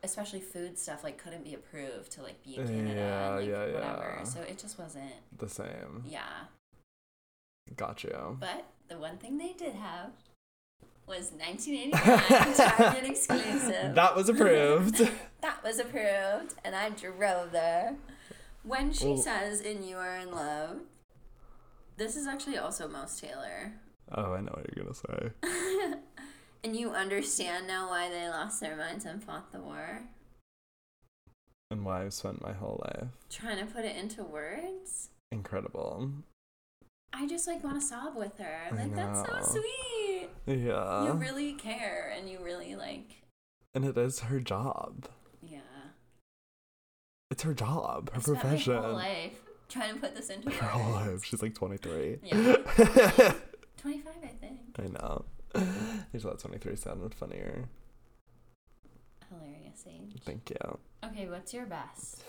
especially food stuff, like couldn't be approved to like be in Canada, Yeah, and, like, yeah, whatever. yeah. So it just wasn't. the same. Yeah, Got you. but the one thing they did have was [laughs] 1989 Target exclusive. That was approved. [laughs] That was approved, and I drove there. When she Well- says in You Are in Love, this is actually also Mouse Taylor. oh, I know what you're gonna say. [laughs] and you understand now why they lost their minds and fought the war? And why I've spent my whole life. Trying to put it into words? Incredible. I just like want to sob with her. I Like, that's so sweet. Yeah. you really care and you really like, and it is her job. yeah. It's her job, her I spent profession. My whole life trying to put this into. [laughs] Her whole life. She's like 23. Yeah. [laughs] 25, I think. I know. I just thought 23 sounded funnier. Hilarious age. Thank you. Okay, what's your best?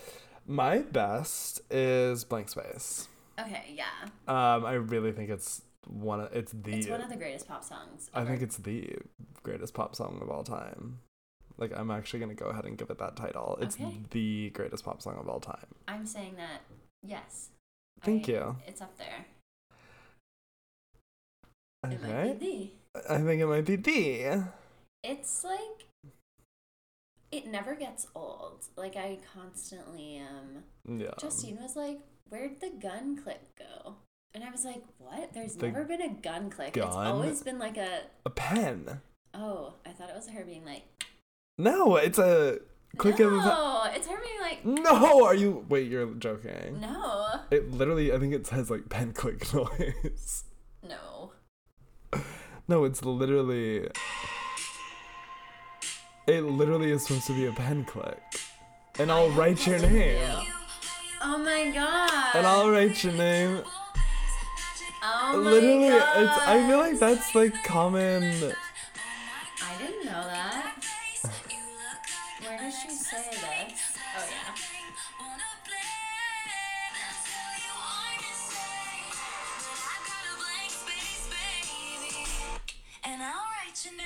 My best is Blank Space. Okay, yeah. Um, I really think it's one of it's the It's one of the greatest pop songs. I think it's the greatest pop song of all time. Like I'm actually gonna go ahead and give it that title. It's Okay. the greatest pop song of all time. I'm saying that. Yes. Thank I- you. It's up there. It Okay. might be I think it might be the. the. It's like. It never gets old. Like I constantly um. Yeah. Justine was like, "Where'd the gun click go?" And I was like, "What? There's The never been a gun click. It's always been like a." A pen. Oh, I thought it was her being like. No, it's a click no, of. it's her being like. No, are you? Wait, you're joking. No, It literally, I think it says like pen click [laughs] noise. no. No, it's literally. It literally is supposed to be a pen click. And I'll write your name. Oh my god. And I'll write your name. Oh my literally, god. it's. I feel like that's like common. I didn't know that. Where does she say this? Oh yeah. And I'll write your name.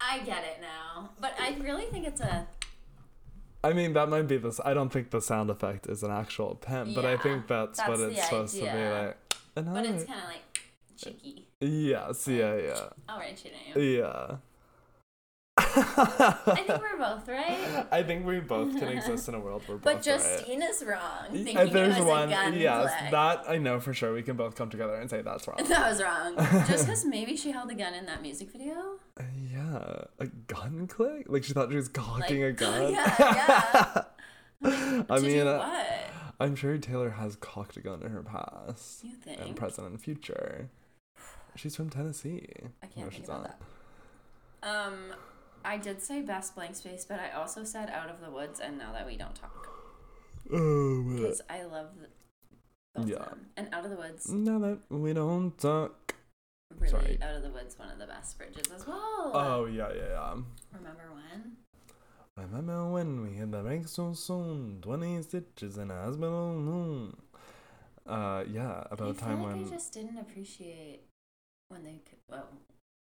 I get it now. But I really think it's a I mean, that might be this. I don't think the sound effect is an actual pen, but I think that's, what it's supposed to be like. And but it's kinda like cheeky. Yes, yeah, yeah. I'll write your name. Yeah. I think we're both right. [laughs] I think we both can exist in a world where we're But both right. Justine is wrong. Thinking there's one, a gun yes, click. that I know for sure. We can both come together and say that's wrong. [laughs] That was wrong. Just because [laughs] maybe she held a gun in that music video. yeah, a gun click? Like she thought she was cocking Like, a gun. yeah, yeah. I mean, uh, what? I'm sure Taylor has cocked a gun in her past You think? and present and future. She's from Tennessee. I can't think about not. that. Um, I did say best blank space, but I also said out of the woods. And now that we don't talk, Oh, because I love both Yeah. them. And out of the woods, now that we don't talk. really Sorry. out of the woods, one of the best bridges as well. Oh yeah, yeah, yeah. remember when? I remember when we hit the break so soon, 20 stitches in a hospital moon. Uh, yeah, I about a feel time like when. I just didn't appreciate when they could, well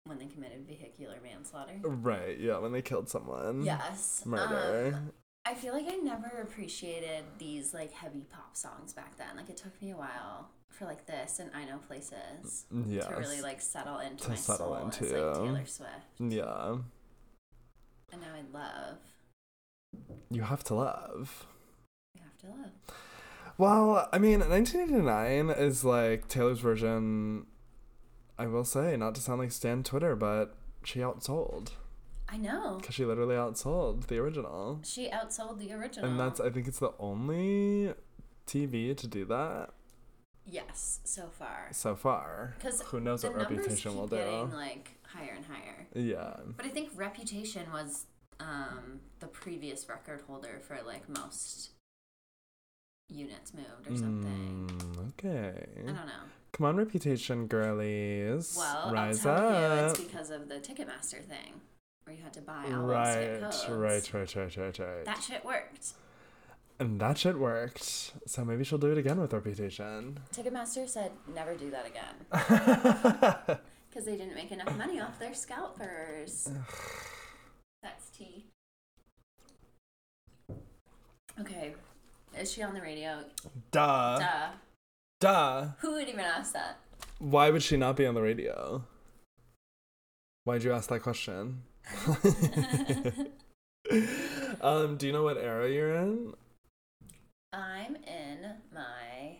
when they committed vehicular manslaughter. Right, yeah, when they killed someone. Yes, Murder. Um, I feel like I never appreciated these like heavy pop songs back then. Like it took me a while for like this and I Know Places yes. to really like settle into To my settle soul into. as like Taylor Swift. Yeah. And now I love. You have to love. You have to love. Well, I mean, 1989 is like Taylor's version. I will say, not to sound like Stan Twitter, but she outsold. I know. Because she literally outsold the original. She outsold the original. And that's, I think it's the only TV to do that yes, so far. so far. Because Who knows what reputation will getting do. like higher and higher. Yeah. But I think Reputation was um, the previous record holder for like most units moved or something. Mm, okay. I don't know. Come on, Reputation girlies. Well, Rise I'll tell you, it's because of the Ticketmaster thing, where you had to buy to Right, get codes. right, right, right, right, right. That shit worked. and that shit worked. So maybe she'll do it again with Reputation. Ticketmaster said never do that again [laughs] because they didn't make enough money off their scalpers. That's tea. Okay, is she on the radio? Duh. Duh. Duh. Who would even ask that? Why would she not be on the radio? Why'd you ask that question? [laughs] um, do you know what era you're in? I'm in my.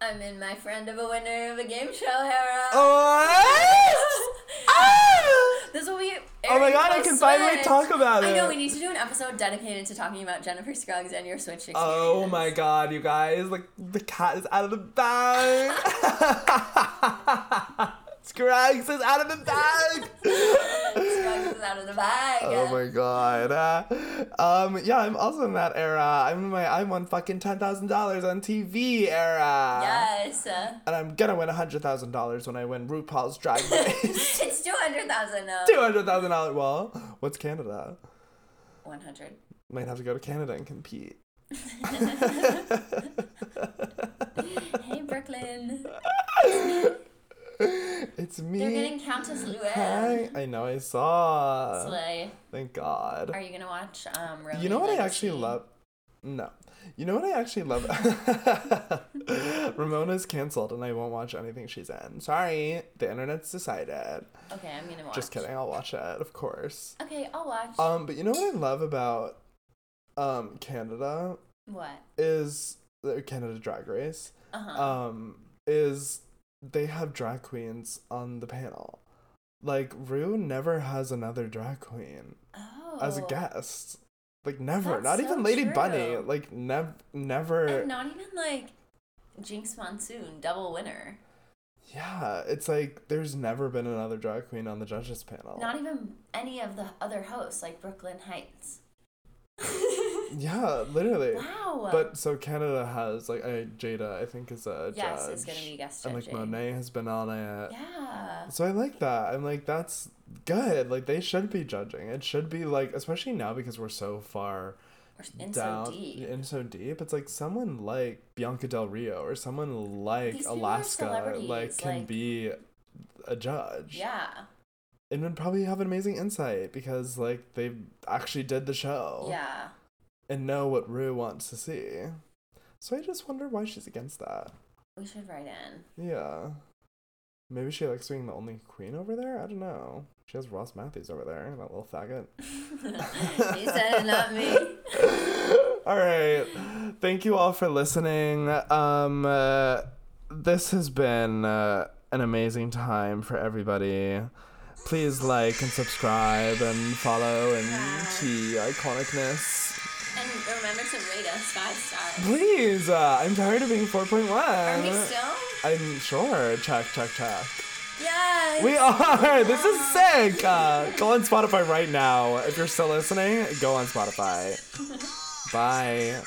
I'm in my friend of a winner of a game show era. Oh, What? This will be. Oh my god, I can finally talk about it. I know we need to do an episode dedicated to talking about Jennifer Scruggs and your Switch experience. Oh my god, you guys! Like the cat is out of the bag. [laughs] Scruggs is out of the bag. [laughs] Scruggs is out of the bag. Oh my god. Uh, um, yeah, I'm also in that era. I'm in my I won fucking ten thousand dollars on TV era. Yes. And I'm gonna win hundred thousand dollars when I win RuPaul's Drag [laughs] Race. [laughs] it's two hundred thousand now. Two hundred thousand dollars. Well, what's Canada? One hundred. Might have to go to Canada and compete. Hey Brooke Lynn. [laughs] It's me. They're getting Countess Hi. Luann. I know. I saw. Slay. Thank God. Are you gonna watch um Roman You know what I actually love? No. You know what I actually love? [laughs] Ramona's canceled and I won't watch anything she's in. Sorry. The internet's decided. Okay, I'm gonna watch. Just kidding. I'll watch it, of course. Okay, I'll watch. Um, but you know what I love about um Canada what? is uh, Canada Drag Race. Uh huh. Um, is they have drag queens on the panel. Like Ru never has another drag queen oh. as a oh. guest. Like never. That's Not so even Lady true. Bunny. Like nev- never. And not even like Jinkx Monsoon, double winner. Yeah, it's like there's never been another drag queen on the judges panel. Not even any of the other hosts, like Brooke Lynn Hytes. [laughs] [laughs] yeah, literally. wow. But so Canada has like I Jada I think is a yes, judge. it's gonna be guest judge. and like. Monet has been on it. Yeah. So I like that. I'm like that's good. Like they should be judging. It should be like especially now because we're so far in down so deep. in so deep. It's like someone like Bianca Del Rio or someone like These people are Alaska like can like- be a judge. Yeah. And would probably have an amazing insight because like they actually did the show. Yeah. And know what Ru wants to see. So I just wonder why she's against that. We should write in. Yeah. Maybe she likes being the only queen over there? I don't know. She has Ross Mathews over there, that little faggot. [laughs] he said it, not me. [laughs] all right. Thank you all for listening. Um, uh, this has been uh, an amazing time for everybody. Please like and subscribe and follow and see iconicness. Us five stars. Please, uh, I'm tired of being 4.1. Are we still? I'm sure. Check, check, check. Yes. We are. This is sick. Uh, go on Spotify right now. If you're still listening, go on Spotify. [laughs] Bye.